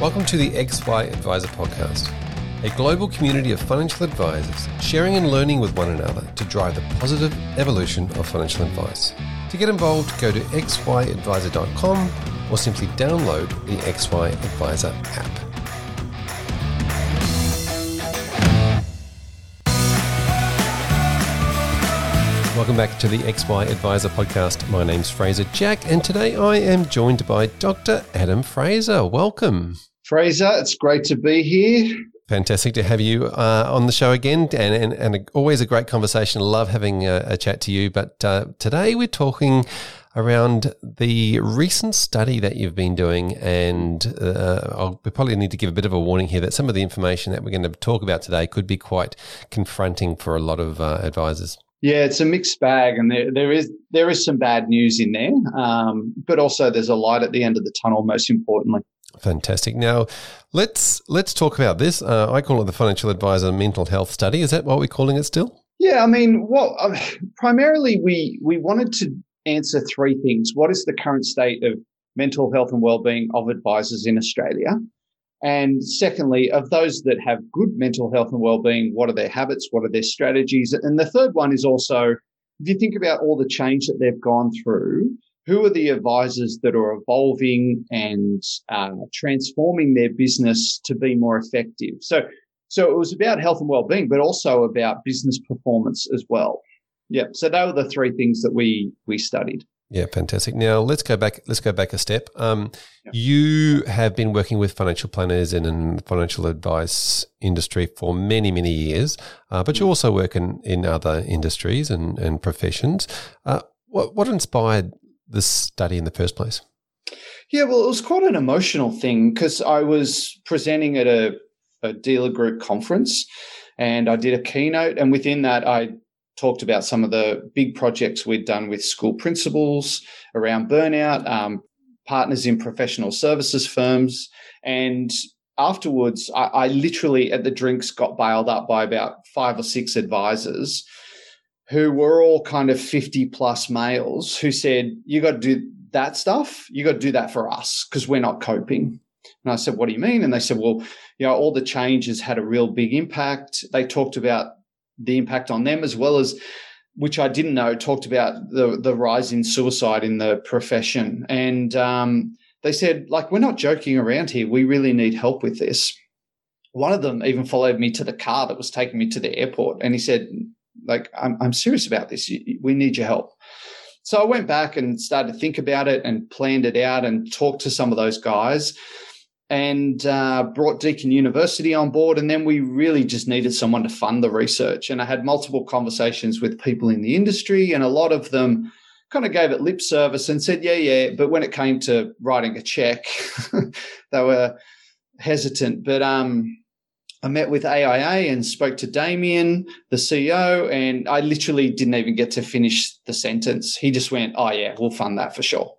Welcome to the XY Advisor Podcast, a global community of financial advisors sharing and learning with one another to drive the positive evolution of financial advice. To get involved, go to xyadvisor.com or simply download the XY Advisor app. Welcome back to the XY Advisor podcast. My name's Fraser Jack, and today I am joined by Dr. Adam Fraser. Welcome. Fraser, it's great to be here. Fantastic to have you uh, on the show again, and, and, and always a great conversation. Love having a, a chat to you. But uh, today we're talking around the recent study that you've been doing, and uh, I'll, we probably need to give a bit of a warning here that some of the information that we're going to talk about today could be quite confronting for a lot of uh, advisors. Yeah, it's a mixed bag, and there, there is there is some bad news in there, um, but also there's a light at the end of the tunnel. Most importantly, fantastic. Now, let's let's talk about this. Uh, I call it the financial advisor mental health study. Is that what we're calling it still? Yeah, I mean, well, uh, primarily we we wanted to answer three things. What is the current state of mental health and well-being of advisors in Australia? And secondly, of those that have good mental health and well-being, what are their habits? What are their strategies? And the third one is also, if you think about all the change that they've gone through, who are the advisors that are evolving and uh, transforming their business to be more effective? So, so it was about health and well-being, but also about business performance as well. Yeah. So they were the three things that we we studied. Yeah, fantastic. Now let's go back. Let's go back a step. Um, yeah. You have been working with financial planners and in the financial advice industry for many, many years, uh, but you mm. also work in, in other industries and, and professions. Uh, what what inspired this study in the first place? Yeah, well, it was quite an emotional thing because I was presenting at a, a dealer group conference, and I did a keynote, and within that, I talked about some of the big projects we'd done with school principals around burnout, um, partners in professional services firms. And afterwards, I, I, literally at the drinks got bailed up by about five or six advisors who were all kind of 50 plus males who said, You got to do that stuff. You got to do that for us because we're not coping. And I said, What do you mean? And they said, Well, you know, all the changes had a real big impact. They talked about the impact on them, as well as which I didn't know, talked about the the rise in suicide in the profession, and um, they said like we're not joking around here. We really need help with this. One of them even followed me to the car that was taking me to the airport, and he said, "Like I'm I'm serious about this. We need your help." So I went back and started to think about it and planned it out and talked to some of those guys and uh, brought Deakin University on board. And then we really just needed someone to fund the research. And I had multiple conversations with people in the industry, and a lot of them kind of gave it lip service and said, yeah, yeah. But when it came to writing a check, they were hesitant. But um, I met with AIA and spoke to Damien, the CEO, and I literally didn't even get to finish the sentence. He just went, oh, yeah, we'll fund that for sure.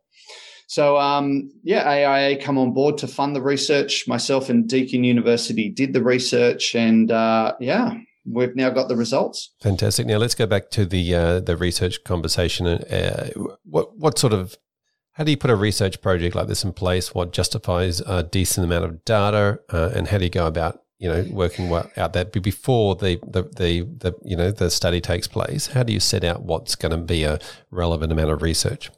So um, yeah, AIA come on board to fund the research. Myself and Deakin University did the research, and uh, yeah, we've now got the results. Fantastic. Now let's go back to the uh, the research conversation. Uh, what what sort of how do you put a research project like this in place? What justifies a decent amount of data, uh, and how do you go about you know working out that before the, the the the you know the study takes place? How do you set out what's going to be a relevant amount of research?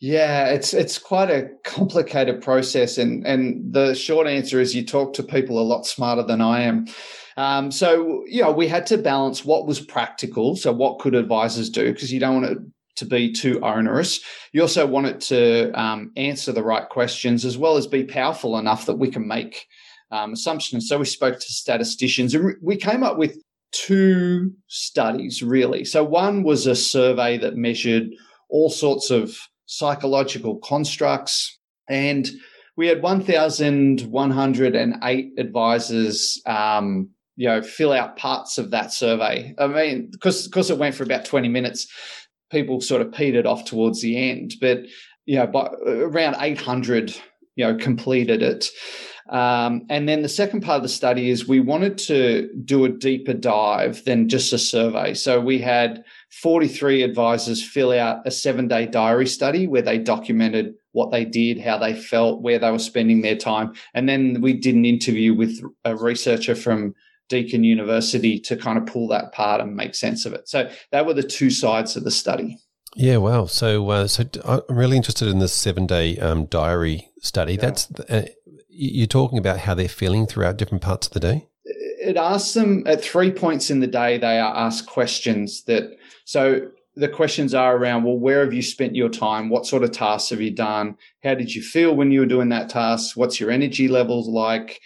Yeah, it's it's quite a complicated process, and and the short answer is you talk to people a lot smarter than I am. Um, so you know, we had to balance what was practical. So what could advisors do? Because you don't want it to be too onerous. You also want it to um, answer the right questions as well as be powerful enough that we can make um, assumptions. So we spoke to statisticians, and we came up with two studies really. So one was a survey that measured all sorts of psychological constructs. And we had 1,108 advisors, um, you know, fill out parts of that survey. I mean, because because it went for about 20 minutes, people sort of petered off towards the end. But you know, by, around 800, you know, completed it. Um, and then the second part of the study is we wanted to do a deeper dive than just a survey. So we had 43 advisors fill out a seven day diary study where they documented what they did, how they felt, where they were spending their time. And then we did an interview with a researcher from Deakin University to kind of pull that apart and make sense of it. So that were the two sides of the study. Yeah, wow. So, uh, so I'm really interested in this seven day um, diary study. Yeah. That's uh, you're talking about how they're feeling throughout different parts of the day. It asks them at three points in the day. They are asked questions that so the questions are around well where have you spent your time what sort of tasks have you done how did you feel when you were doing that task what's your energy levels like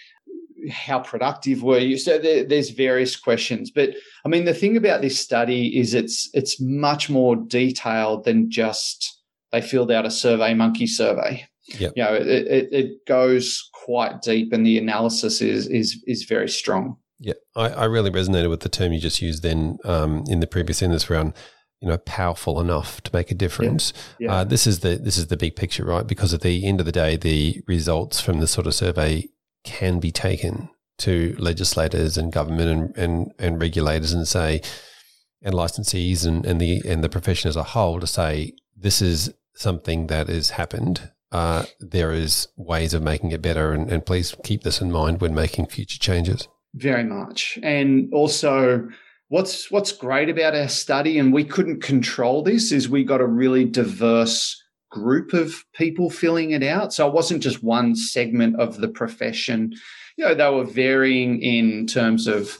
how productive were you so there, there's various questions but i mean the thing about this study is it's it's much more detailed than just they filled out a survey monkey survey yep. you know it, it, it goes quite deep and the analysis is is is very strong yeah i, I really resonated with the term you just used then um, in the previous sentence around you know powerful enough to make a difference. Yeah. Yeah. Uh, this is the this is the big picture, right? Because at the end of the day, the results from this sort of survey can be taken to legislators and government and, and, and regulators and say and licensees and, and the and the profession as a whole to say this is something that has happened. Uh, there is ways of making it better, and, and please keep this in mind when making future changes. Very much, and also what's what's great about our study, and we couldn't control this, is we got a really diverse group of people filling it out. So it wasn't just one segment of the profession. You know, they were varying in terms of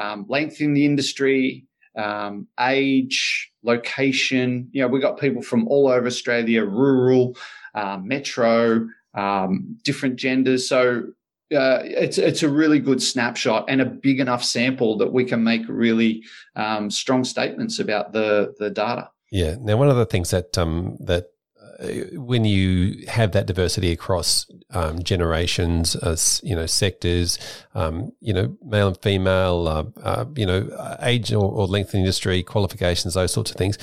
um, length in the industry, um, age, location. You know, we got people from all over Australia, rural, uh, metro, um, different genders. So uh, it's it's a really good snapshot and a big enough sample that we can make really um, strong statements about the the data. Yeah. Now, one of the things that um, that uh, when you have that diversity across um, generations, uh, you know, sectors, um, you know, male and female, uh, uh you know, age or, or length in industry, qualifications, those sorts of things,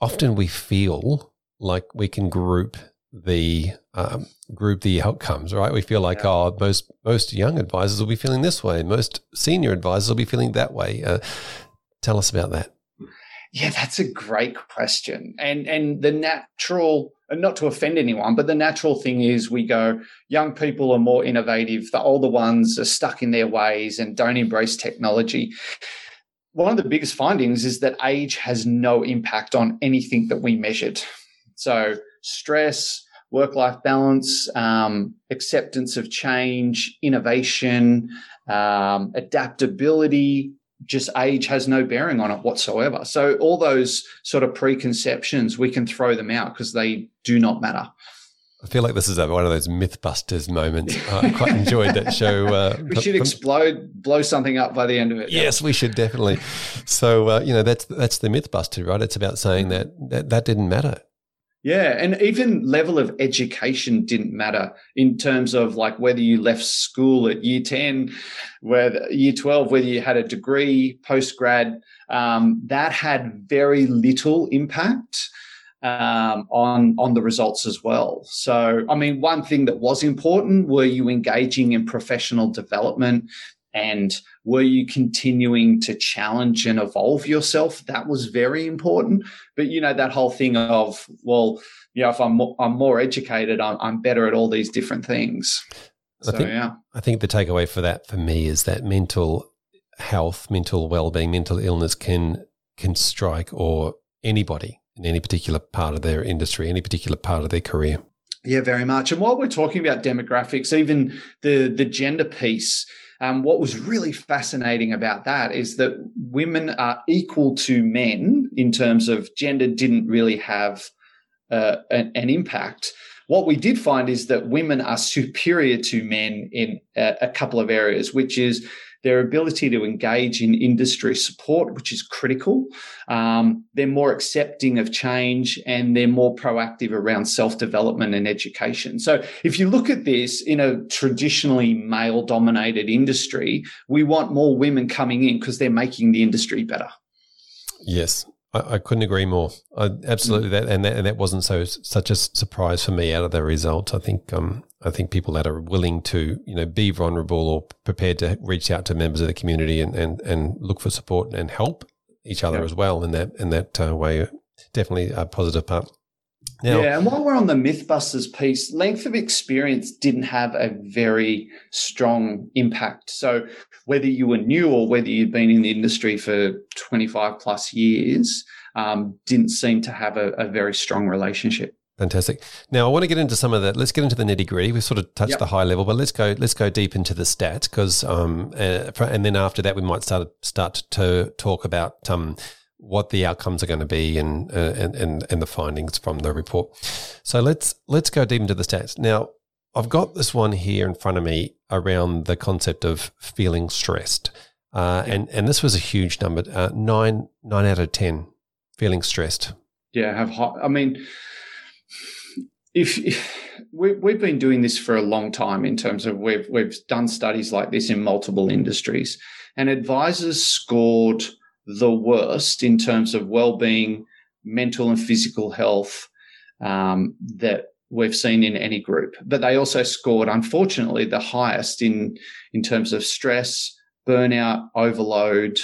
often we feel like we can group the um, group the outcomes, right? We feel like, yeah. oh, most most young advisors will be feeling this way, most senior advisors will be feeling that way. Uh, tell us about that. Yeah, that's a great question, and and the natural, and not to offend anyone, but the natural thing is we go, young people are more innovative. The older ones are stuck in their ways and don't embrace technology. One of the biggest findings is that age has no impact on anything that we measured. So stress, work life balance, um, acceptance of change, innovation, um, adaptability. Just age has no bearing on it whatsoever. So, all those sort of preconceptions, we can throw them out because they do not matter. I feel like this is one of those MythBusters moments. I quite enjoyed that show. Uh, we should explode, blow something up by the end of it. Yes, we should definitely. So uh, you know that's that's the MythBuster, right? It's about saying that that, that didn't matter. Yeah, and even level of education didn't matter in terms of like whether you left school at year 10, whether year 12, whether you had a degree, post grad, um, that had very little impact um, on on the results as well. So, I mean, one thing that was important were you engaging in professional development and were you continuing to challenge and evolve yourself? That was very important. But you know that whole thing of well you know if i'm more, i'm more educated I'm, I'm better at all these different things. So, I think, yeah. I think the takeaway for that for me is that mental health mental well-being mental illness can can strike or anybody in any particular part of their industry any particular part of their career. Yeah very much. And while we're talking about demographics even the the gender piece um, what was really fascinating about that is that women are equal to men in terms of gender didn't really have uh, an, an, impact. What we did find is that women are superior to men in a, a couple of areas, which is their ability to engage in industry support, which is critical. Um, they're more accepting of change and they're more proactive around self development and education. So, if you look at this in a traditionally male dominated industry, we want more women coming in because they're making the industry better. Yes, I, couldn't agree more. I, absolutely, mm. that and that and that wasn't so such a surprise for me out of the results. I think um, I think people that are willing to you know be vulnerable or prepared to reach out to members of the community and and, and look for support and help each other Yeah. as well in that in that uh, way. Definitely a positive part. Now, yeah, and while we're on the MythBusters piece, length of experience didn't have a very strong impact. So whether you were new or whether you'd been in the industry for 25 plus years, um, didn't seem to have a, a very strong relationship. Fantastic. Now I want to get into some of that. Let's get into the nitty gritty. We've sort of touched Yep. the high level, but let's go let's go deep into the stats because um uh, for- and then after that we might start start to talk about um what the outcomes are going to be and uh, and and and the findings from the report. So let's let's go deep into the stats. Now I've got this one here in front of me around the concept of feeling stressed, uh, and and this was a huge number uh, nine nine out of ten feeling stressed. Yeah, have hot. I mean, if, if we, we've been doing this for a long time in terms of we've we've done studies like this in multiple industries, and advisors scored the worst in terms of well-being, mental and physical health um, that we've seen in any group. But they also scored, unfortunately, the highest in in terms of stress, burnout, overload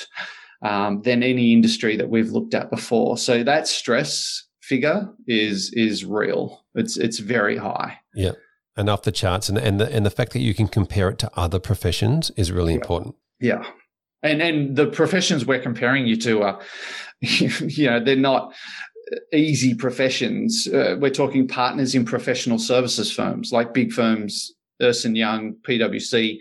um, than any industry that we've looked at before. So that stress figure is is real. It's it's very high. Yeah. And off the charts and, and the and the fact that you can compare it to other professions is really Yeah. important. Yeah. And and the professions we're comparing you to are, you know, they're not easy professions. Uh, we're talking partners in professional services firms like big firms, Ernst Young, PwC,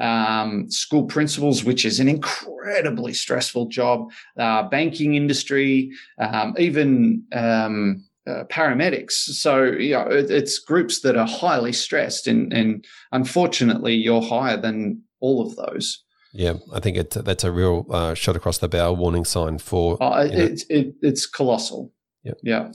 um, school principals, which is an incredibly stressful job, uh, banking industry, um, even um, uh, paramedics. So you know, it, it's groups that are highly stressed, and and unfortunately, you're higher than all of those. Yeah, I think it, that's a real uh, shot across the bow warning sign for. Uh, it, it, it's colossal. Yep. Yeah.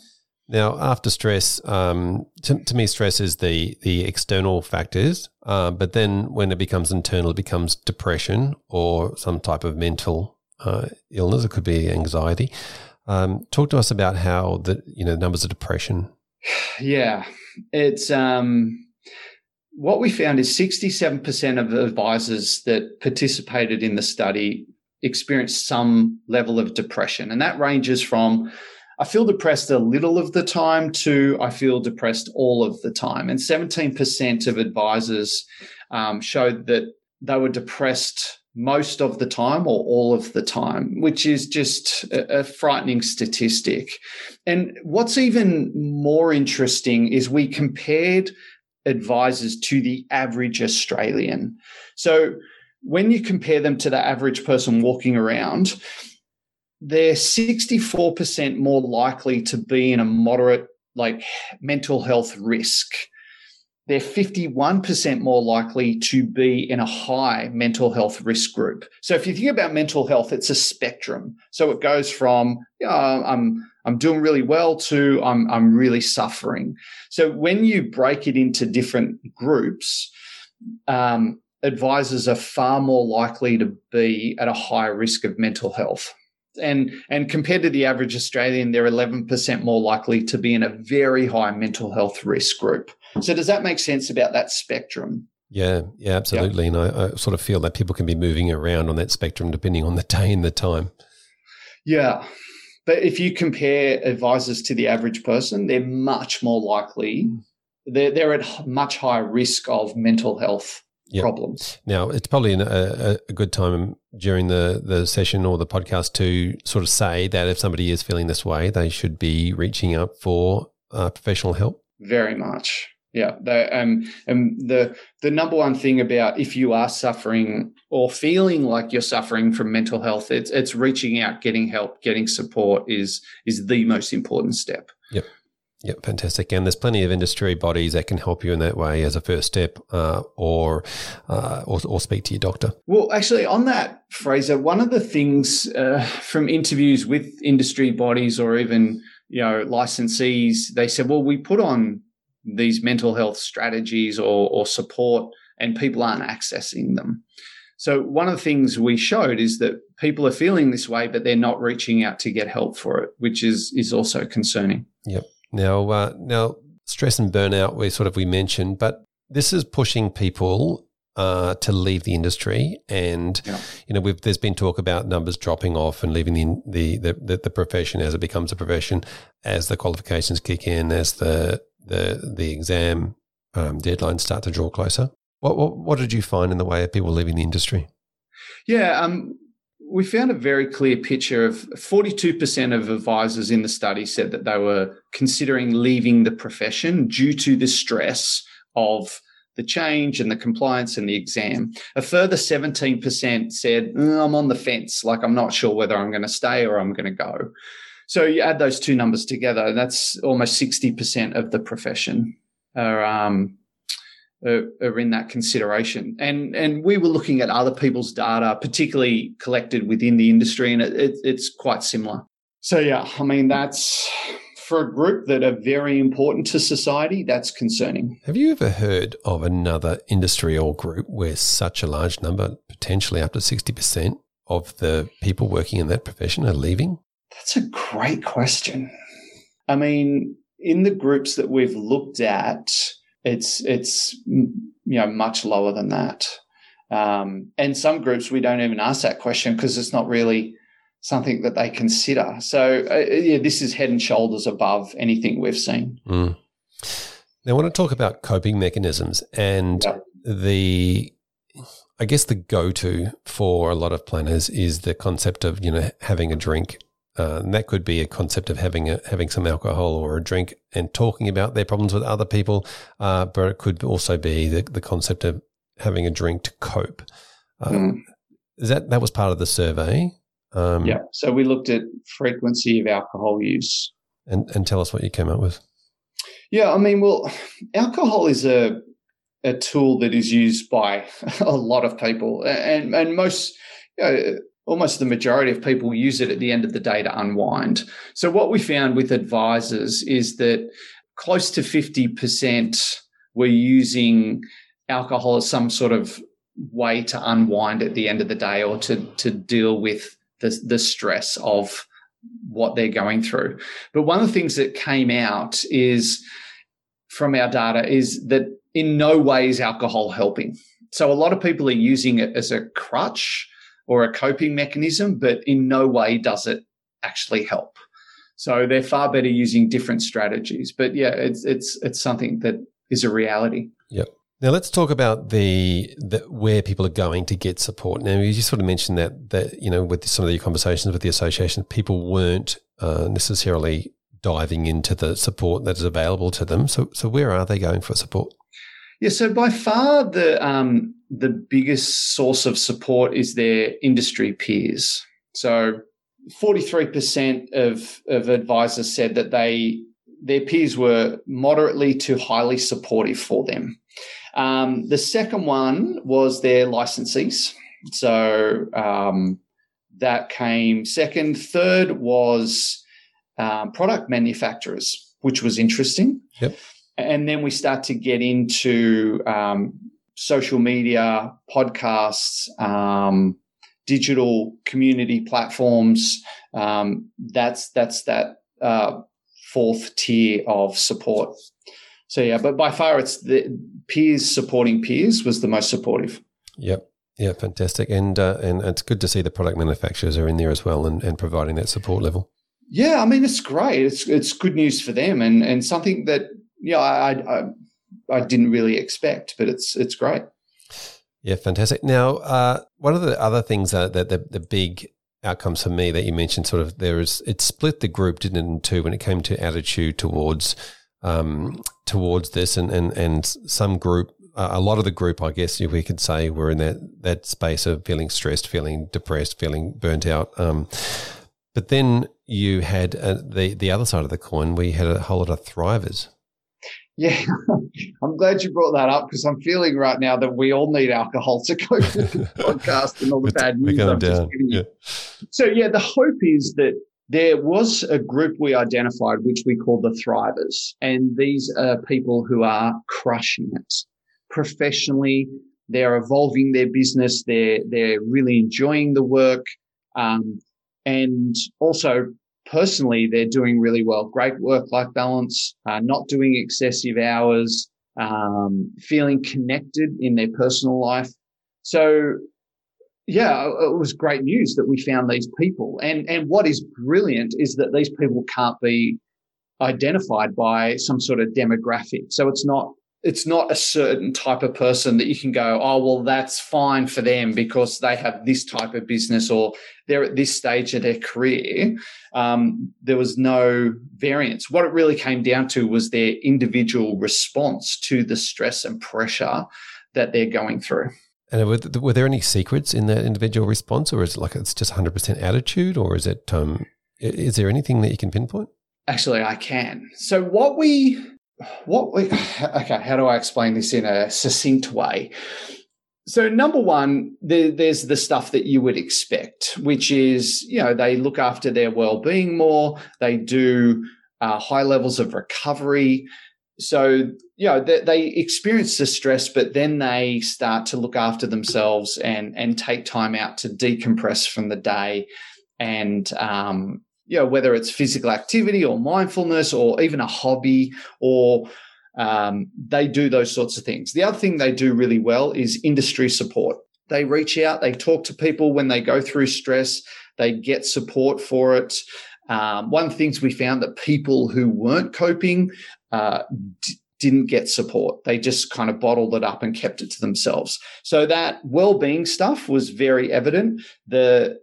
Now, after stress, um, to, to me, stress is the the external factors, uh, but then when it becomes internal, it becomes depression or some type of mental uh, illness. It could be anxiety. Um, talk to us about how the you know numbers of depression. Yeah. It's um what we found is 67% of advisors that participated in the study experienced some level of depression. And that ranges from I feel depressed a little of the time to I feel depressed all of the time. And 17% of advisors um, showed that they were depressed most of the time or all of the time, which is just a, a frightening statistic. And what's even more interesting is we compared advisors to the average Australian. So when you compare them to the average person walking around, they're 64% more likely to be in a moderate, like mental health risk. They're 51% more likely to be in a high mental health risk group. So if you think about mental health, it's a spectrum. So it goes from, I'm, I'm doing really well to I'm, I'm really suffering. So when you break it into different groups, um, advisors are far more likely to be at a higher risk of mental health. And, and compared to the average Australian, they're 11% more likely to be in a very high mental health risk group. So does that make sense about that spectrum? Yeah, yeah, absolutely. And I, I sort of feel that people can be moving around on that spectrum depending on the day and the time. Yeah. But if you compare advisors to the average person, they're much more likely, mm. they're, they're at much higher risk of mental health Yep. problems. Now, it's probably a, a, good time during the, the session or the podcast to sort of say that if somebody is feeling this way, they should be reaching out for uh, professional help. Very much. Yeah. The, um, and the, the number one thing about if you are suffering or feeling like you're suffering from mental health, it's, it's reaching out, getting help, getting support is, is the most important step. Yep, fantastic. And there's plenty of industry bodies that can help you in that way as a first step, uh, or, uh, or or speak to your doctor. Well, actually, on that, Fraser, one of the things uh, from interviews with industry bodies or even you know licensees, they said, "Well, we put on these mental health strategies or, or support, and people aren't accessing them." So one of the things we showed is that people are feeling this way, but they're not reaching out to get help for it, which is is also concerning. Now, uh, now stress and burnout we sort of we mentioned, but this is pushing people uh, to leave the industry, and yeah. you know, there's been talk about numbers dropping off and leaving the, the the, the profession as it becomes a profession, as the qualifications kick in, as the the the exam um, deadlines start to draw closer. What, what, what did you find in the way of people leaving the industry? Yeah, um, we found a very clear picture of 42% of advisors in the study said that they were considering leaving the profession due to the stress of the change and the compliance and the exam. A further 17% said, mm, I'm on the fence, like I'm not sure whether I'm going to stay or I'm going to go. So you add those two numbers together, that's almost 60% of the profession are, um, are, are in that consideration. And, and we were looking at other people's data, particularly collected within the industry, and it, it, it's quite similar. So, yeah, I mean, that's for a group that are very important to society, that's concerning. Have you ever heard of another industry or group where such a large number, potentially up to 60% of the people working in that profession are leaving? That's a great question. I mean, in the groups that we've looked at, it's it's you know much lower than that. Um, and some groups we don't even ask that question because it's not really something that they consider. So uh, yeah, this is head and shoulders above anything we've seen. Mm. Now, I want to talk about coping mechanisms and yeah. the, I guess the go-to for a lot of planners is the concept of you know having a drink. Uh, and that could be a concept of having a, having some alcohol or a drink and talking about their problems with other people, uh, but it could also be the, the concept of having a drink to cope. Um, mm. Is that that was part of the survey? Um, yeah. So we looked at frequency of alcohol use. And, and tell us what you came up with. Yeah, I mean, well, alcohol is a a tool that is used by a lot of people, and and most, you know, almost the majority of people use it at the end of the day to unwind. So what we found with advisors is that close to fifty percent were using alcohol as some sort of way to unwind at the end of the day or to to deal with the, the stress of what they're going through. But one of the things that came out is from our data is that in no way is alcohol helping. So a lot of people are using it as a crutch or a coping mechanism, but in no way does it actually help. So they're far better using different strategies. But yeah, it's it's it's something that is a reality. Yep. Now let's talk about the, the, where people are going to get support. Now you just sort of mentioned that that you know with some of the conversations with the association, people weren't uh, necessarily diving into the support that is available to them. So so where are they going for support? Yeah, so by far the um, the biggest source of support is their industry peers. So forty three percent of of advisors said that they their peers were moderately to highly supportive for them. Um, the second one was their licensees. So um, that came second. Third was um, product manufacturers, which was interesting. Yep. And then we start to get into um, social media, podcasts, um, digital community platforms. Um, that's that's that uh, fourth tier of support. So yeah, but by far it's the peers supporting peers was the most supportive. Yep. Yeah, fantastic, and uh, and it's good to see the product manufacturers are in there as well and, and providing that support level. Yeah, I mean it's great. It's it's good news for them and and something that yeah I I, I didn't really expect, but it's it's great. Yeah, fantastic. Now, uh, one of the other things that the, the, the big outcomes for me that you mentioned, sort of there is it split the group didn't it in two when it came to attitude towards um, towards this, and and and some group, uh, a lot of the group, I guess, if we could say, were in that that space of feeling stressed, feeling depressed, feeling burnt out. Um, but then you had uh, the the other side of the coin, you had a whole lot of thrivers. Yeah, I'm glad you brought that up because I'm feeling right now that we all need alcohol to go through the podcast and all the bad news. I'm just yeah. So yeah, the hope is that there was a group we identified, which we call the thrivers. And these are people who are crushing it professionally. They're evolving their business. They're, they're really enjoying the work. Um, and also personally, they're doing really well. Great work life balance, uh, not doing excessive hours, um, feeling connected in their personal life. So yeah, it was great news that we found these people. And and what is brilliant is that these people can't be identified by some sort of demographic. So it's not it's not a certain type of person that you can go, oh well, that's fine for them because they have this type of business or they're at this stage of their career. Um, there was no variance. What it really came down to was their individual response to the stress and pressure that they're going through. And were, there any secrets in that individual response, or is it like it's just 100% attitude, or is it, um, is there anything that you can pinpoint? Actually, I can. So what we, what we, okay, how do I explain this in a succinct way? So number one, there, there's the stuff that you would expect, which is, you know, they look after their well-being more. They do uh, high levels of recovery so you know they, they, experience the stress but then they start to look after themselves and and take time out to decompress from the day and um, you know whether it's physical activity or mindfulness or even a hobby or um, they do those sorts of things the other thing they do really well is industry support they reach out they talk to people when they go through stress they get support for it um, one of the things we found that people who weren't coping uh, d- didn't get support. They just kind of bottled it up and kept it to themselves. So that well-being stuff was very evident. The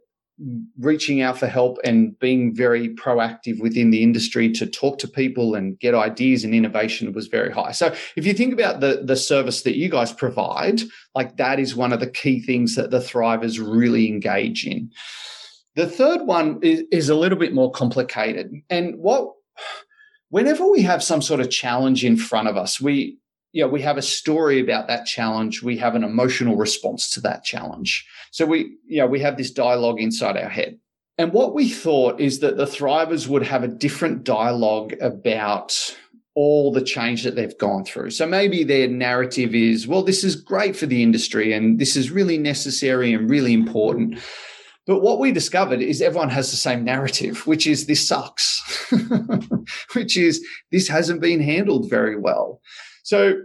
reaching out for help and being very proactive within the industry to talk to people and get ideas and innovation was very high. So if you think about the the service that you guys provide, like that is one of the key things that the thrivers really engage in. The third one is, is a little bit more complicated. And what whenever we have some sort of challenge in front of us, we know, we have a story about that challenge. We have an emotional response to that challenge. So we, know, we have this dialogue inside our head. And what we thought is that the thrivers would have a different dialogue about all the change that they've gone through. So maybe their narrative is, well, this is great for the industry and this is really necessary and really important. But what we discovered is everyone has the same narrative, which is this sucks, which is this hasn't been handled very well. So,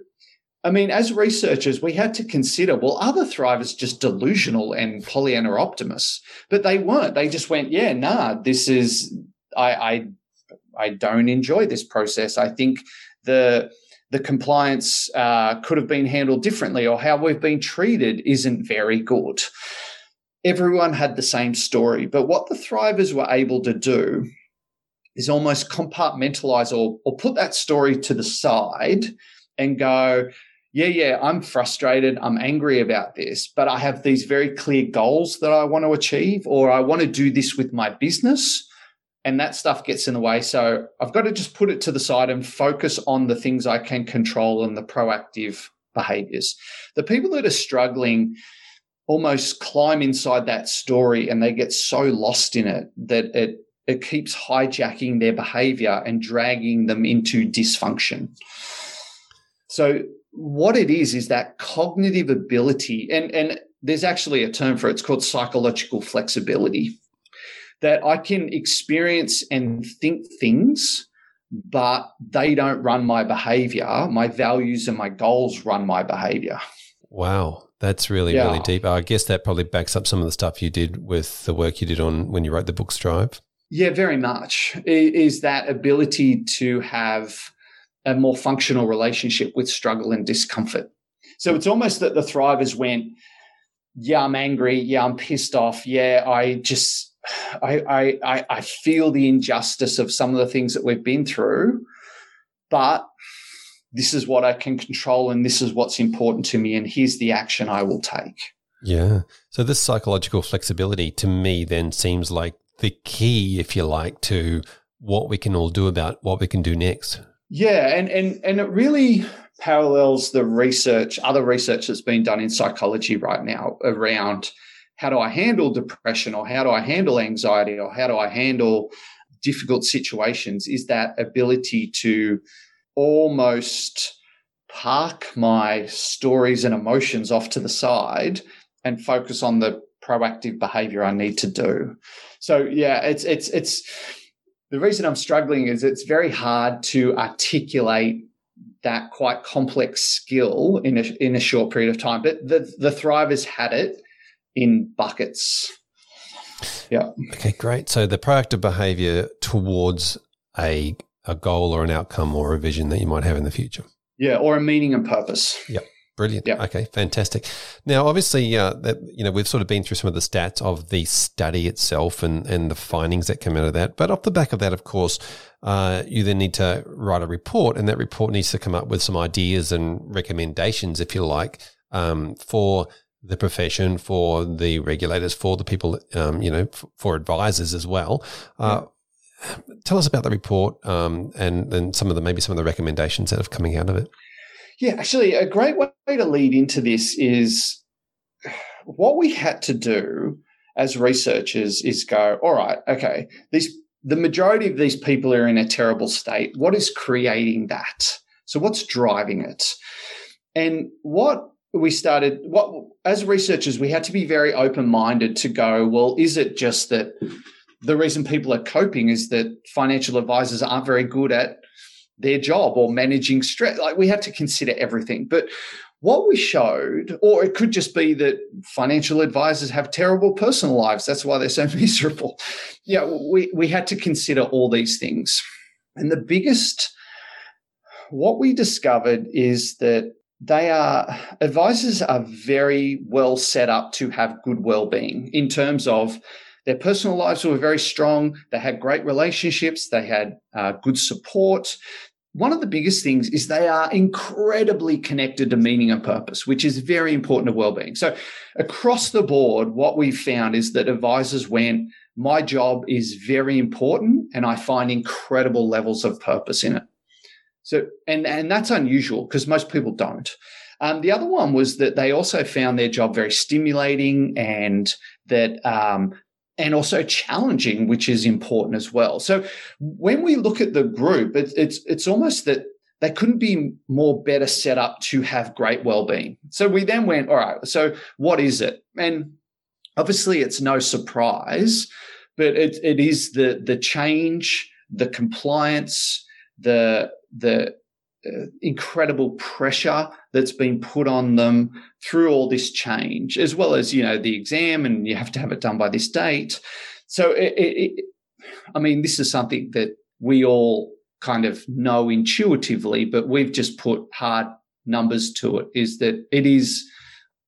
I mean, as researchers, we had to consider well, are the thrivers just delusional and Pollyanna optimists? But they weren't. They just went, yeah, nah, this is, I, I, I don't enjoy this process. I think the, the compliance uh, could have been handled differently or how we've been treated isn't very good everyone had the same story. But what the thrivers were able to do is almost compartmentalize or, or put that story to the side and go, yeah, yeah, I'm frustrated. I'm angry about this, but I have these very clear goals that I want to achieve, or I want to do this with my business. And that stuff gets in the way. So I've got to just put it to the side and focus on the things I can control and the proactive behaviors. The people that are struggling, almost climb inside that story and they get so lost in it that it it keeps hijacking their behavior and dragging them into dysfunction. So what it is is that cognitive ability and and there's actually a term for it it's called psychological flexibility that I can experience and think things but they don't run my behavior my values and my goals run my behavior wow that's really, yeah. really deep. I guess that probably backs up some of the stuff you did with the work you did on when you wrote the book Strive. Yeah, very much. Is that ability to have a more functional relationship with struggle and discomfort. So it's almost that the thrivers went, yeah, I'm angry. Yeah, I'm pissed off. Yeah, I just, I, I, I feel the injustice of some of the things that we've been through, but this is what I can control and this is what's important to me and here's the action I will take. Yeah. So this psychological flexibility to me then seems like the key, if you like, to what we can all do about what we can do next. Yeah, and and and it really parallels the research, other research that's been done in psychology right now around how do I handle depression or how do I handle anxiety or how do I handle difficult situations is that ability to almost park my stories and emotions off to the side and focus on the proactive behavior I need to do. So yeah, it's it's it's the reason I'm struggling is it's very hard to articulate that quite complex skill in a, in a short period of time. But the, the Thrivers had it in buckets. Yeah. Okay, great. So the proactive behavior towards a, a goal or an outcome or a vision that you might have in the future. Yeah, or a meaning and purpose. Yep. Brilliant. Yeah. Okay. Fantastic. Now, obviously, uh, that you know we've sort of been through some of the stats of the study itself and and the findings that come out of that. But off the back of that, of course, uh, you then need to write a report, and that report needs to come up with some ideas and recommendations, if you like, um, for the profession, for the regulators, for the people, um, you know, f- for advisors as well. Uh, Tell us about the report um, and and some of the maybe some of the recommendations that have coming out of it. Yeah, actually, a great way to lead into this is what we had to do as researchers is go, all right, okay, these the majority of these people are in a terrible state. What is creating that? So what's driving it? And what we started what as researchers we had to be very open-minded to go, well, is it just that the reason people are coping is that financial advisors aren't very good at their job or managing stress. Like we had to consider everything. But what we showed, or it could just be that financial advisors have terrible personal lives. That's why they're so miserable. Yeah, we, we had to consider all these things. And the biggest, what we discovered is that they are advisors are very well set up to have good well-being in terms of their personal lives were very strong. They had great relationships. They had uh, good support. One of the biggest things is they are incredibly connected to meaning and purpose, which is very important to well-being. So across the board, what we've found is that advisors went, my job is very important and I find incredible levels of purpose in it. So, and, and that's unusual because most people don't. Um, the other one was that they also found their job very stimulating and that um, and also challenging, which is important as well. So when we look at the group, it's it's, it's almost that they couldn't be more better set up to have great well-being. So we then went, all right, so what is it? And obviously it's no surprise, but it, it is the the change, the compliance, the the uh, incredible pressure that's been put on them through all this change, as well as you know the exam, and you have to have it done by this date. So, it, it, I mean, this is something that we all kind of know intuitively, but we've just put hard numbers to it. Is that it is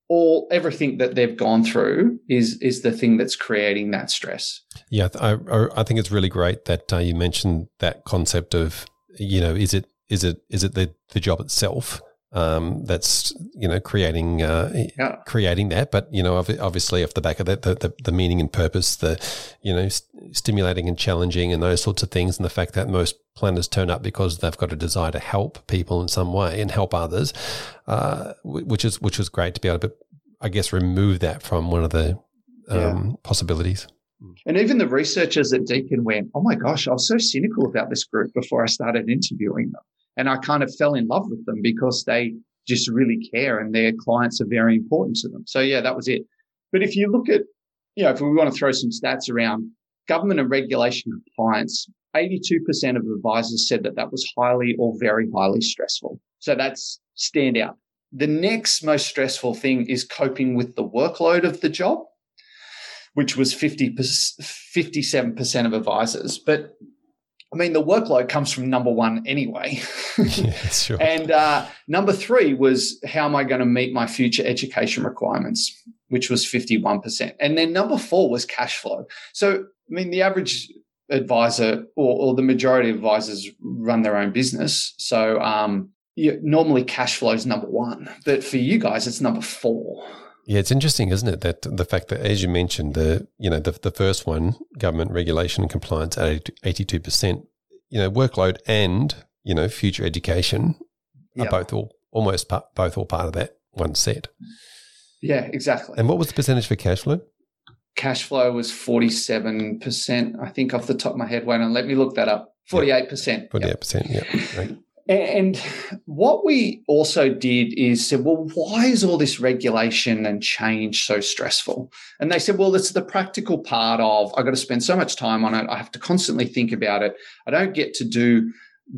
all everything that they've gone through is is the thing that's creating that stress. Yeah, I I think it's really great that uh, you mentioned that concept of you know is it is it is it the, the job itself um, that's you know creating uh, yeah. creating that, but you know obviously off the back of that, the, the, the meaning and purpose, the you know st- stimulating and challenging, and those sorts of things, and the fact that most planners turn up because they've got a desire to help people in some way and help others, uh, which is which was great to be able to, I guess, remove that from one of the um, yeah. possibilities. And even the researchers at Deakin went, "Oh my gosh, I was so cynical about this group before I started interviewing them." And I kind of fell in love with them because they just really care and their clients are very important to them. So yeah, that was it. But if you look at, you know, if we want to throw some stats around government and regulation compliance, 82% of advisors said that that was highly or very highly stressful. So that's standout. The next most stressful thing is coping with the workload of the job, which was 50, 57% of advisors. But I mean, the workload comes from number one anyway. yeah, sure. And uh, number three was how am I going to meet my future education requirements, which was 51%. And then number four was cash flow. So, I mean, the average advisor or, or the majority of advisors run their own business. So, um, normally cash flow is number one. But for you guys, it's number four. Yeah, it's interesting, isn't it? That the fact that, as you mentioned, the you know the the first one, government regulation and compliance at eighty two percent, you know, workload and you know future education yep. are both all almost part, both all part of that one set. Yeah, exactly. And what was the percentage for cash flow? Cash flow was forty seven percent, I think, off the top of my head. Wait on, let me look that up. Forty eight percent. Forty eight percent. Yeah. And what we also did is said, well, why is all this regulation and change so stressful? And they said, well, it's the practical part of I've got to spend so much time on it. I have to constantly think about it. I don't get to do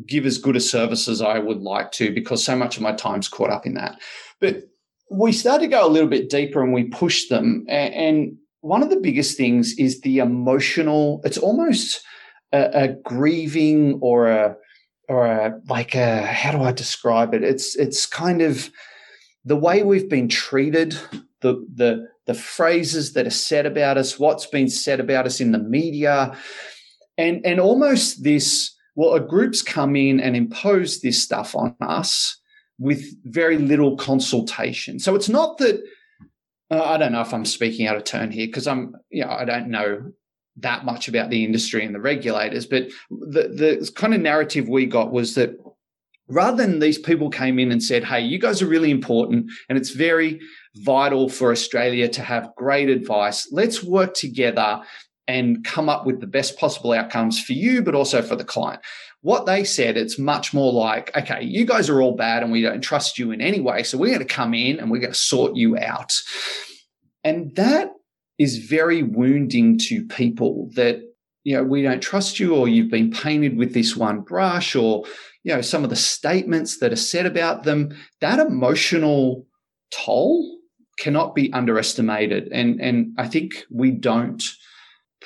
give as good a service as I would like to because so much of my time's caught up in that. But we started to go a little bit deeper and we pushed them. And one of the biggest things is the emotional, it's almost a, a grieving or a, or a, like a, how do I describe it? It's, it's kind of the way we've been treated, the, the, the phrases that are said about us, what's been said about us in the media, and, and almost this, well, a group's come in and impose this stuff on us with very little consultation. So it's not that uh, I don't know if I'm speaking out of turn here because I'm, you know, I don't know that much about the industry and the regulators, but the the kind of narrative we got was that rather than these people came in and said, "Hey, you guys are really important, and it's very vital for Australia to have great advice. Let's work together." And come up with the best possible outcomes for you, but also for the client. What they said, it's much more like, okay, you guys are all bad and we don't trust you in any way. So we're going to come in and we're going to sort you out. And that is very wounding to people that, you know, we don't trust you or you've been painted with this one brush or, you know, some of the statements that are said about them. That emotional toll cannot be underestimated. And, and I think we don't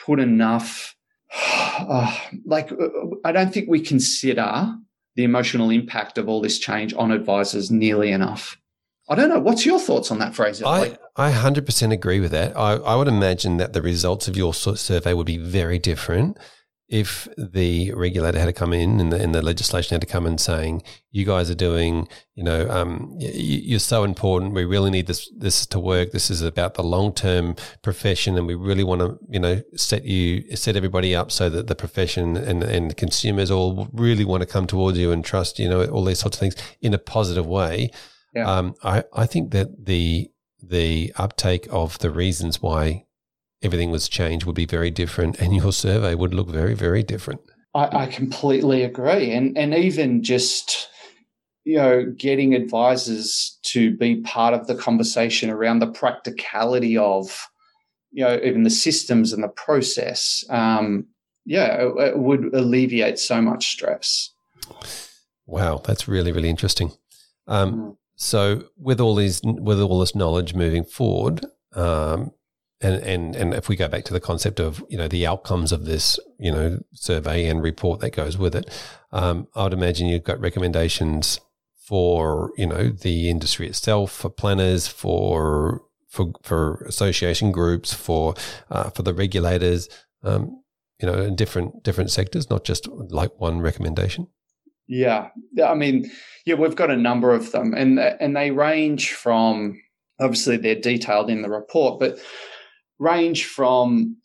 put enough uh, like uh, I don't think we consider the emotional impact of all this change on advisors nearly enough. I don't know. What's your thoughts on that, Fraser? I, like, I 100% agree with that. I, I would imagine that the results of your survey would be very different if the regulator had to come in and the, and the legislation had to come in saying, you guys are doing, you know, um, you, are so important. We really need this this to work. This is about the long term profession, and we really want to, you know, set you set everybody up so that the profession and and consumers all really want to come towards you and trust, you know, all these sorts of things in a positive way. Yeah. Um, I I think that the the uptake of the reasons why everything was changed would be very different and your survey would look very, very different. I, I completely agree. And and even just you know, getting advisors to be part of the conversation around the practicality of, you know, even the systems and the process, um, yeah, it, it would alleviate so much stress. Wow, that's really really interesting. Um, mm. So, with all these, with all this knowledge moving forward, um, and, and and if we go back to the concept of you know the outcomes of this you know survey and report that goes with it, um, I would imagine you've got recommendations for you know the industry itself, for planners, for for for association groups, for uh, for the regulators, um, you know, in different different sectors, not just like one recommendation. Yeah, I mean, yeah, we've got a number of them, and and they range from obviously they're detailed in the report, but range from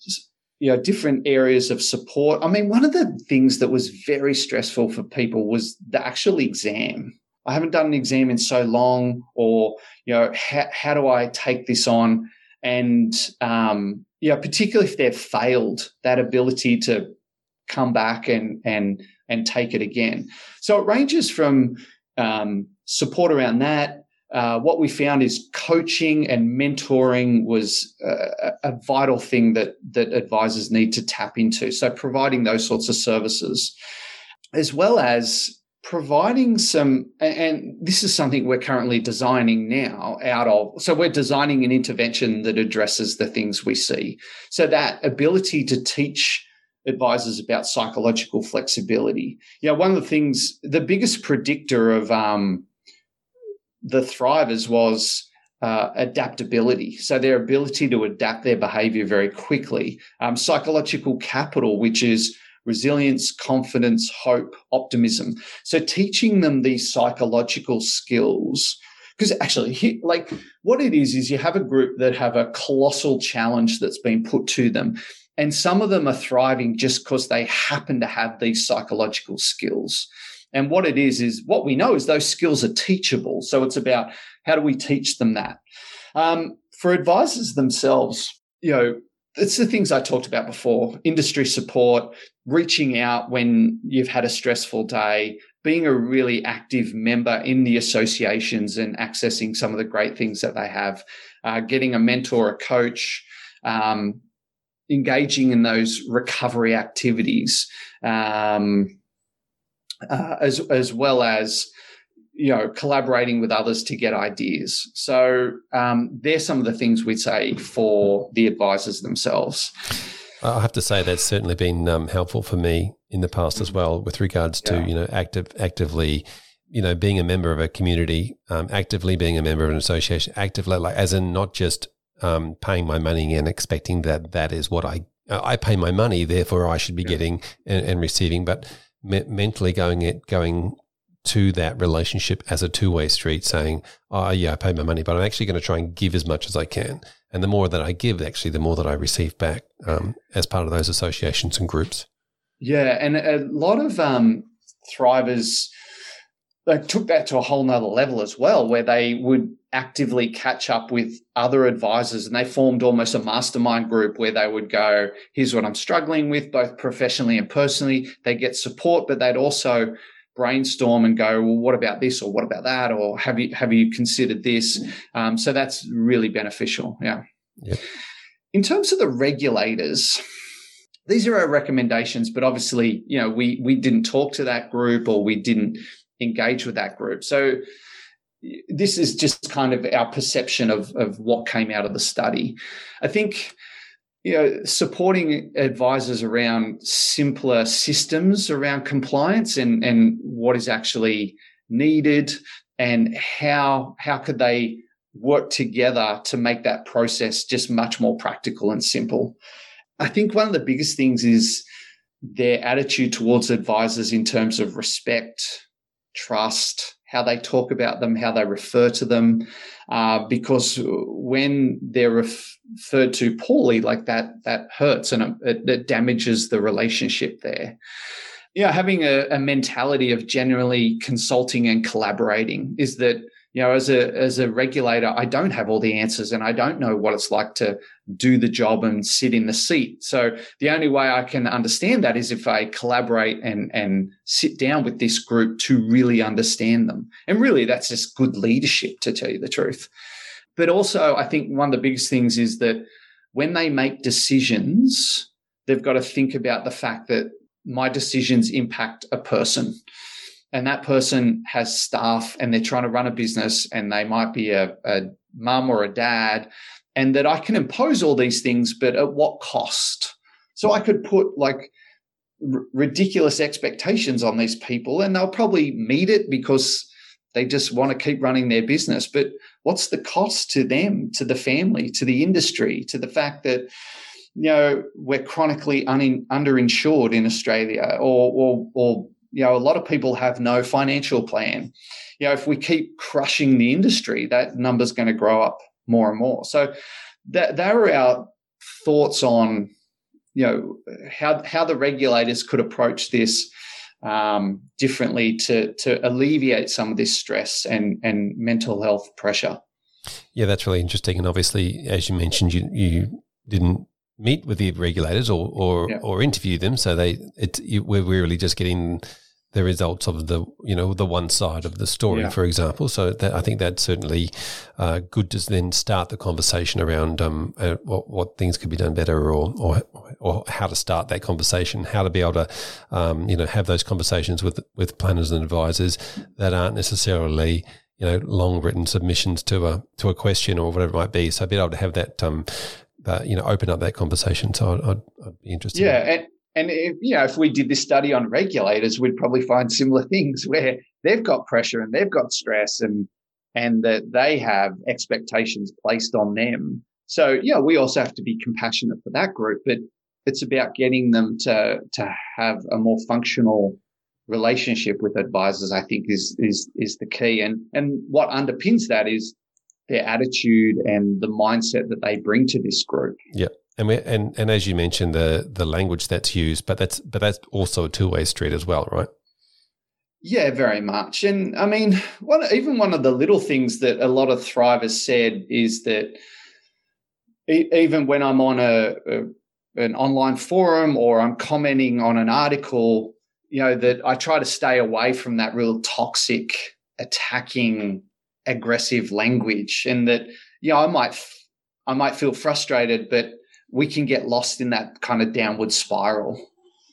you know different areas of support. I mean, one of the things that was very stressful for people was the actual exam. I haven't done an exam in so long, or you know, how, how do I take this on? And um, know, particularly if they've failed, that ability to come back and and and take it again. So it ranges from um, support around that, uh, what we found is coaching and mentoring was a, a, vital thing that that advisors need to tap into. So providing those sorts of services, as well as providing some and this is something we're currently designing now out of so we're designing an intervention that addresses the things we see so that ability to teach advisors about psychological flexibility yeah one of the things the biggest predictor of um, the thrivers was uh, adaptability. So their ability to adapt their behavior very quickly. Um, psychological capital, which is resilience, confidence, hope, optimism. So teaching them these psychological skills. Because actually, like what it is, is you have a group that have a colossal challenge that's been put to them. And some of them are thriving just because they happen to have these psychological skills. And what it is, is what we know is those skills are teachable. So it's about how do we teach them that? Um, for advisors themselves, you know, it's the things I talked about before industry support, reaching out when you've had a stressful day, being a really active member in the associations and accessing some of the great things that they have, uh, getting a mentor, a coach, um, engaging in those recovery activities. Um, uh, as as well as you know collaborating with others to get ideas. So um, they're some of the things we'd say for the advisors themselves. I have to say that's certainly been um, helpful for me in the past as well, with regards to yeah. you know active actively you know, being a member of a community, um, actively being a member of an association, actively, like as in not just um, paying my money and expecting that that is what I I pay my money, therefore I should be yeah. getting and, and, receiving, but me- mentally going it going to that relationship as a two way street, saying, "Oh yeah, I pay my money, but I'm actually going to try and give as much as I can." And the more that I give, actually, the more that I receive back um, as part of those associations and groups. Yeah, and a lot of um, thrivers they took that to a whole nother level as well, where they would actively catch up with other advisors and they formed almost a mastermind group where they would go, here's what I'm struggling with, both professionally and personally. They get support, but they'd also brainstorm and go, well, what about this or what about that? Or have you have you considered this? Um, so that's really beneficial. Yeah. Yep. In terms of the regulators, these are our recommendations, but obviously, you know, we we didn't talk to that group or we didn't engage with that group. So this is just kind of our perception of, of what came out of the study. I think you know supporting advisors around simpler systems around compliance and and what is actually needed and how how could they work together to make that process just much more practical and simple. I think one of the biggest things is their attitude towards advisors in terms of respect, trust, how they talk about them, how they refer to them, uh, because when they're referred to poorly, like that, that hurts and it, it damages the relationship there. Yeah, having a, a mentality of generally consulting and collaborating is that you know, as a as a regulator, I don't have all the answers and I don't know what it's like to do the job and sit in the seat. So the only way I can understand that is if I collaborate and and sit down with this group to really understand them. And really that's just good leadership to tell you the truth. But also I think one of the biggest things is that when they make decisions, they've got to think about the fact that my decisions impact a person and that person has staff and they're trying to run a business and they might be a, a mum or a dad and that I can impose all these things, but at what cost? So I could put like r- ridiculous expectations on these people and they'll probably meet it because they just want to keep running their business. But what's the cost to them, to the family, to the industry, to the fact that you know we're chronically un- underinsured in Australia, or or or you know, a lot of people have no financial plan. You know, if we keep crushing the industry, that number's going to grow up more and more. So that that are our thoughts on, you know, how how the regulators could approach this um, differently to to alleviate some of this stress and and mental health pressure. Yeah, that's really interesting. And obviously, as you mentioned, you you didn't meet with the regulators or or, yeah. or interview them. So they it you, we're really just getting the results of the you know the one side of the story, yeah. for example. So that, I think that's certainly uh, good to then start the conversation around um, uh, what, what, things could be done better, or, or or how to start that conversation, how to be able to um, you know have those conversations with with planners and advisors that aren't necessarily you know long written submissions to a to a question or whatever it might be. So be able to have that um, uh, you know open up that conversation. So I'd, I'd, be interested. Yeah. And- and if, you know, if we did this study on regulators, we'd probably find similar things where they've got pressure and they've got stress and and that they have expectations placed on them. So yeah, we also have to be compassionate for that group, but it's about getting them to to have a more functional relationship with advisors. I think is is is the key, and and what underpins that is their attitude and the mindset that they bring to this group. Yeah. And, we, and and as you mentioned, the the language that's used, but that's but that's also a two way street as well, right? Yeah, very much. And I mean, one even one of the little things that a lot of thrivers said is that even when I'm on a, a an online forum or I'm commenting on an article, you know, that I try to stay away from that real toxic, attacking, aggressive language, and that you know I might I might feel frustrated, but we can get lost in that kind of downward spiral.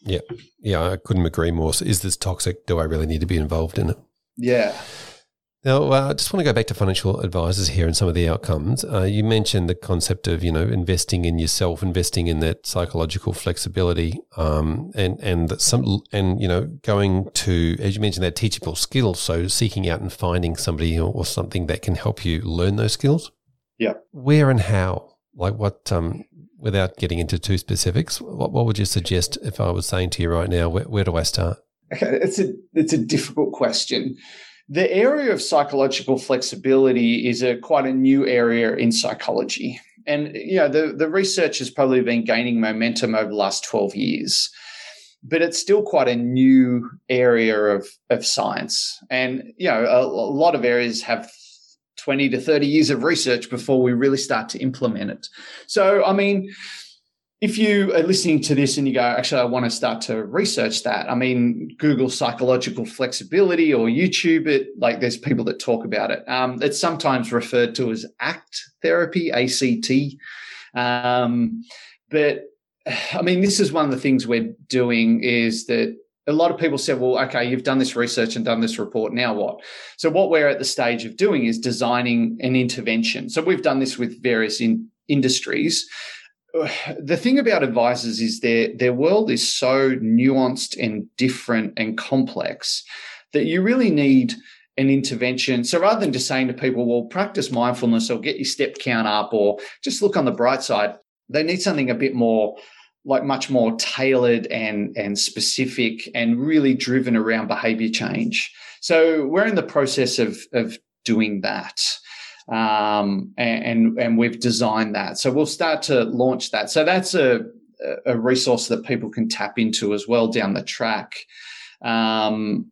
Yeah, yeah, I couldn't agree more. So is this toxic? Do I really need to be involved in it? Yeah. Now, uh, I just want to go back to financial advisors here and some of the outcomes. Uh, you mentioned the concept of you know investing in yourself, investing in that psychological flexibility, um, and and some and you know going to as you mentioned that teachable skills. So seeking out and finding somebody or, or something that can help you learn those skills. Yeah. Where and how? Like what? Um, without getting into too specifics, what, what would you suggest if I was saying to you right now? Where, where do I start? Okay, it's a it's a difficult question the area of psychological flexibility is a quite a new area in psychology. And you know, the, the research has probably been gaining momentum over the last 12 years. But it's still quite a new area of, of science. And you know, a, a lot of areas have 20 to 30 years of research before we really start to implement it. So, I mean, if you are listening to this and you go, actually, I want to start to research that. I mean, Google psychological flexibility or YouTube it. Like, there's people that talk about it. Um, it's sometimes referred to as ACT therapy, ACT. Um, but I mean, this is one of the things we're doing is that a lot of people said, well, okay, you've done this research and done this report. Now what? So, what we're at the stage of doing is designing an intervention. So, we've done this with various in- industries the thing about advisors is their their world is so nuanced and different and complex that you really need an intervention. So rather than just saying to people, well, practice mindfulness or get your step count up or just look on the bright side, they need something a bit more like much more tailored and and specific and really driven around behavior change. So we're in the process of of doing that um, and and we've designed that. So we'll start to launch that. So that's a a resource that people can tap into as well down the track. Um,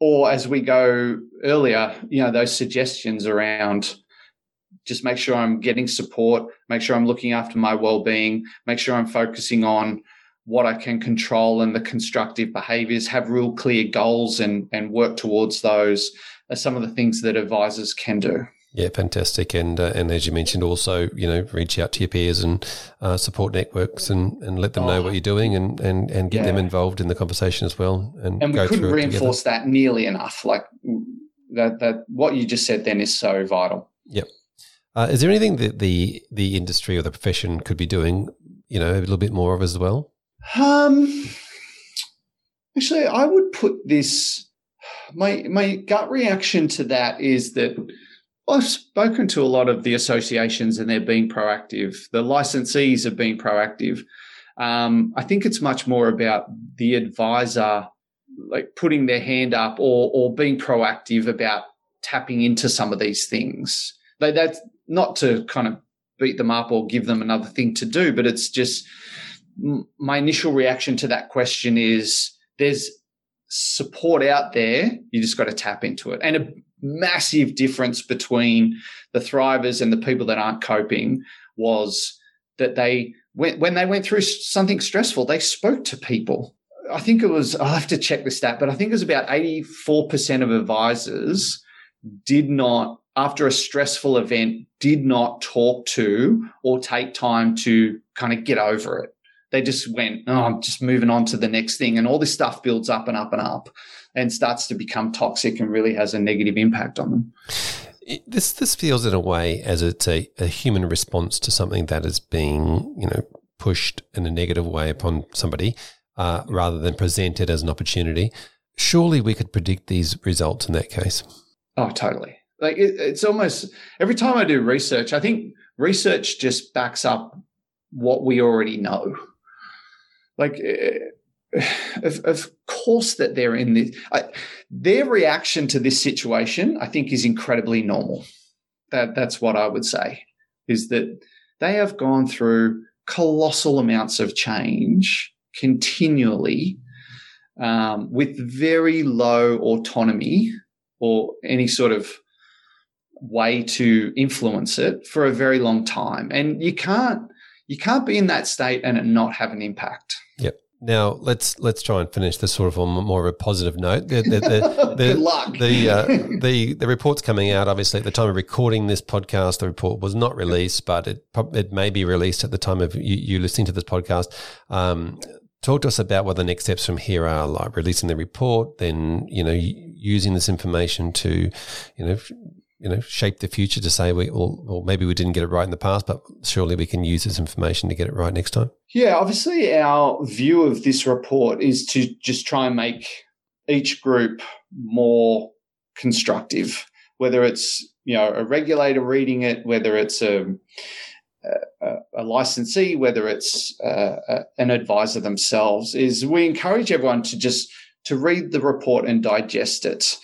or as we go earlier, you know, those suggestions around just make sure I'm getting support, make sure I'm looking after my well-being, make sure I'm focusing on what I can control and the constructive behaviors, have real clear goals and and work towards those are some of the things that advisors can do. Yeah, fantastic. And uh, and as you mentioned, also you know reach out to your peers and uh, support networks and, and let them oh, know what you're doing and, and, and get yeah. them involved in the conversation as well. And, and we couldn't reinforce that nearly enough. Like that that what you just said then is so vital. Yep. Uh, is there anything that the the industry or the profession could be doing? You know, a little bit more of as well. Um, actually, I would put this. My my gut reaction to that is that I've spoken to a lot of the associations and they're being proactive. The licensees have been proactive. Um, I think it's much more about the advisor like putting their hand up or or being proactive about tapping into some of these things. They, that's not to kind of beat them up or give them another thing to do, but it's just my initial reaction to that question is there's support out there. You just got to tap into it. And massive difference between the thrivers and the people that aren't coping was that they when, they went through something stressful, they spoke to people. I think it was, I'll have to check the stat, but I think it was about 84% of advisors did not, after a stressful event, did not talk to or take time to kind of get over it. They just went, oh, I'm just moving on to the next thing. And all this stuff builds up and up and up and starts to become toxic and really has a negative impact on them. This this feels in a way as it's a, a human response to something that is being you know pushed in a negative way upon somebody, uh, rather than presented as an opportunity. Surely we could predict these results in that case. Oh, totally. Like it, it's almost every time I do research, I think research just backs up what we already know. Like eh, of, of course that they're in this. I, their reaction to this situation, I think, is incredibly normal. That that's what I would say is that they have gone through colossal amounts of change continually um, with very low autonomy or any sort of way to influence it for a very long time and you can't you can't be in that state and not have an impact yep now let's let's try and finish this sort of on more of a positive note. The, the, the, Good luck. The, uh, the the report's coming out. Obviously, at the time of recording this podcast, the report was not released, but it it may be released at the time of you, you listening to this podcast. Um, talk to us about what the next steps from here are, like releasing the report, then you know using this information to, you know, you know, shape the future to say, we, well, well, maybe we didn't get it right in the past, but surely we can use this information to get it right next time? Yeah, obviously, our view of this report is to just try and make each group more constructive, whether it's, you know, a regulator reading it, whether it's a, a, a licensee, whether it's uh, an advisor themselves, is we encourage everyone to just to read the report and digest it.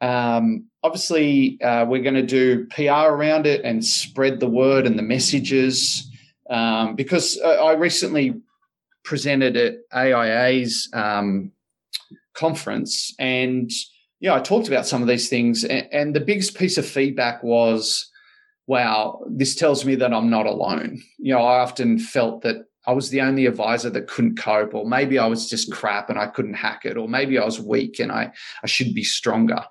Um, obviously, uh, we're going to do PR around it and spread the word and the messages um, because uh, I recently presented at AIA's um, conference and yeah, I talked about some of these things, and, and the biggest piece of feedback was, "Wow, this tells me that I'm not alone." You know, I often felt that I was the only advisor that couldn't cope, or maybe I was just crap and I couldn't hack it, or maybe I was weak and I, I should be stronger.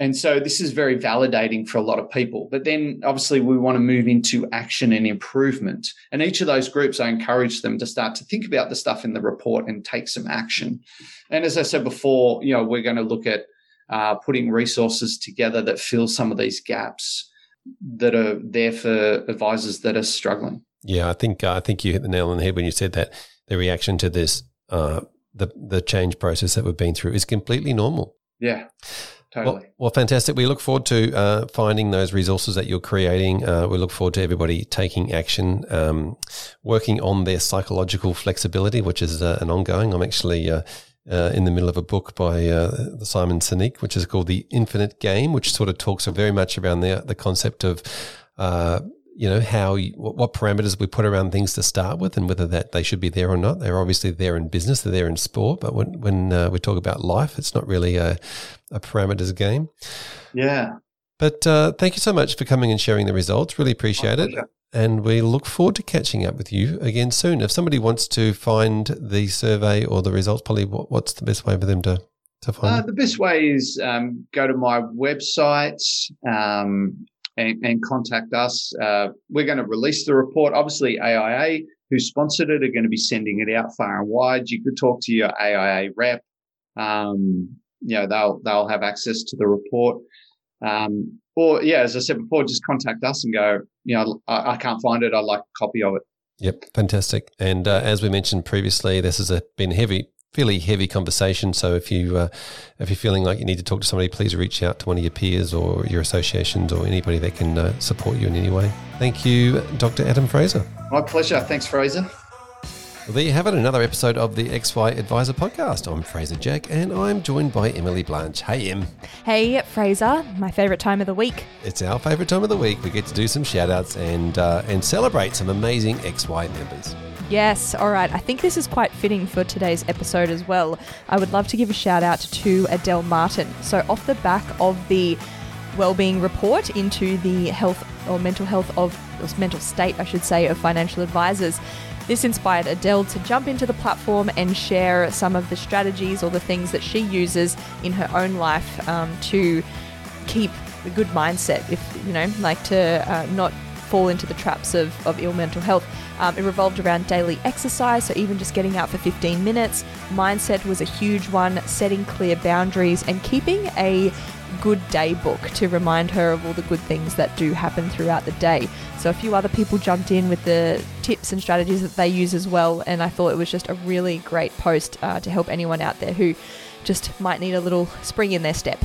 And so this is very validating for a lot of people. But then obviously we want to move into action and improvement. And each of those groups, I encourage them to start to think about the stuff in the report and take some action. And as I said before, you know, we're going to look at uh, putting resources together that fill some of these gaps that are there for advisors that are struggling. Yeah, I think uh, I think you hit the nail on the head when you said that the reaction to this, uh, the the change process that we've been through, is completely normal. Yeah. Totally. Well, well, fantastic. We look forward to uh, finding those resources that you're creating. Uh, we look forward to everybody taking action, um, working on their psychological flexibility, which is uh, an ongoing. I'm actually uh, uh, in the middle of a book by uh, Simon Sinek, which is called The Infinite Game, which sort of talks very much around the, the concept of you know how you, what parameters we put around things to start with, and whether that they should be there or not. They're obviously there in business, they're there in sport, but when when uh, we talk about life, it's not really a, a parameters game. Yeah. But uh, thank you so much for coming and sharing the results. Really appreciate it. And we look forward to catching up with you again soon. If somebody wants to find the survey or the results, probably what, what's the best way for them to, to find uh, The best way is um, go to my website, um, and, and contact us. Uh, we're going to release the report. Obviously, AIA, who sponsored it, are going to be sending it out far and wide. You could talk to your AIA rep. Um, you know, they'll they'll have access to the report. Um, or yeah, as I said before, just contact us and go. You know, I, I can't find it. I'd like a copy of it. Yep, fantastic. And uh, as we mentioned previously, this has been heavy fairly heavy conversation. So if you uh, if you're feeling like you need to talk to somebody, please reach out to one of your peers or your associations or anybody that can uh, support you in any way. Thank you, Dr. Adam Fraser. My pleasure. Thanks, Fraser. Well, there you have it, another episode of the XY Advisor podcast. I'm Fraser Jack and I'm joined by Emily Blanche. Hey, Em. Hey, Fraser. My favourite time of the week. It's our favourite time of the week. We get to do some shout outs and, uh, and celebrate some amazing XY members. Yes, all right. I think this is quite fitting for today's episode as well. I would love to give a shout out to Adele Martin. So, off the back of the well-being report into the health or mental health of or mental state, I should say, of financial advisors. This inspired Adele to jump into the platform and share some of the strategies or the things that she uses in her own life um, to keep a good mindset. If you know, like to uh, not fall into the traps of, of ill mental health. Um, it revolved around daily exercise, so even just getting out for 15 minutes. Mindset was a huge one, setting clear boundaries and keeping a good day book to remind her of all the good things that do happen throughout the day. So a few other people jumped in with the tips and strategies that they use as well, and I thought it was just a really great post uh, to help anyone out there who just might need a little spring in their step.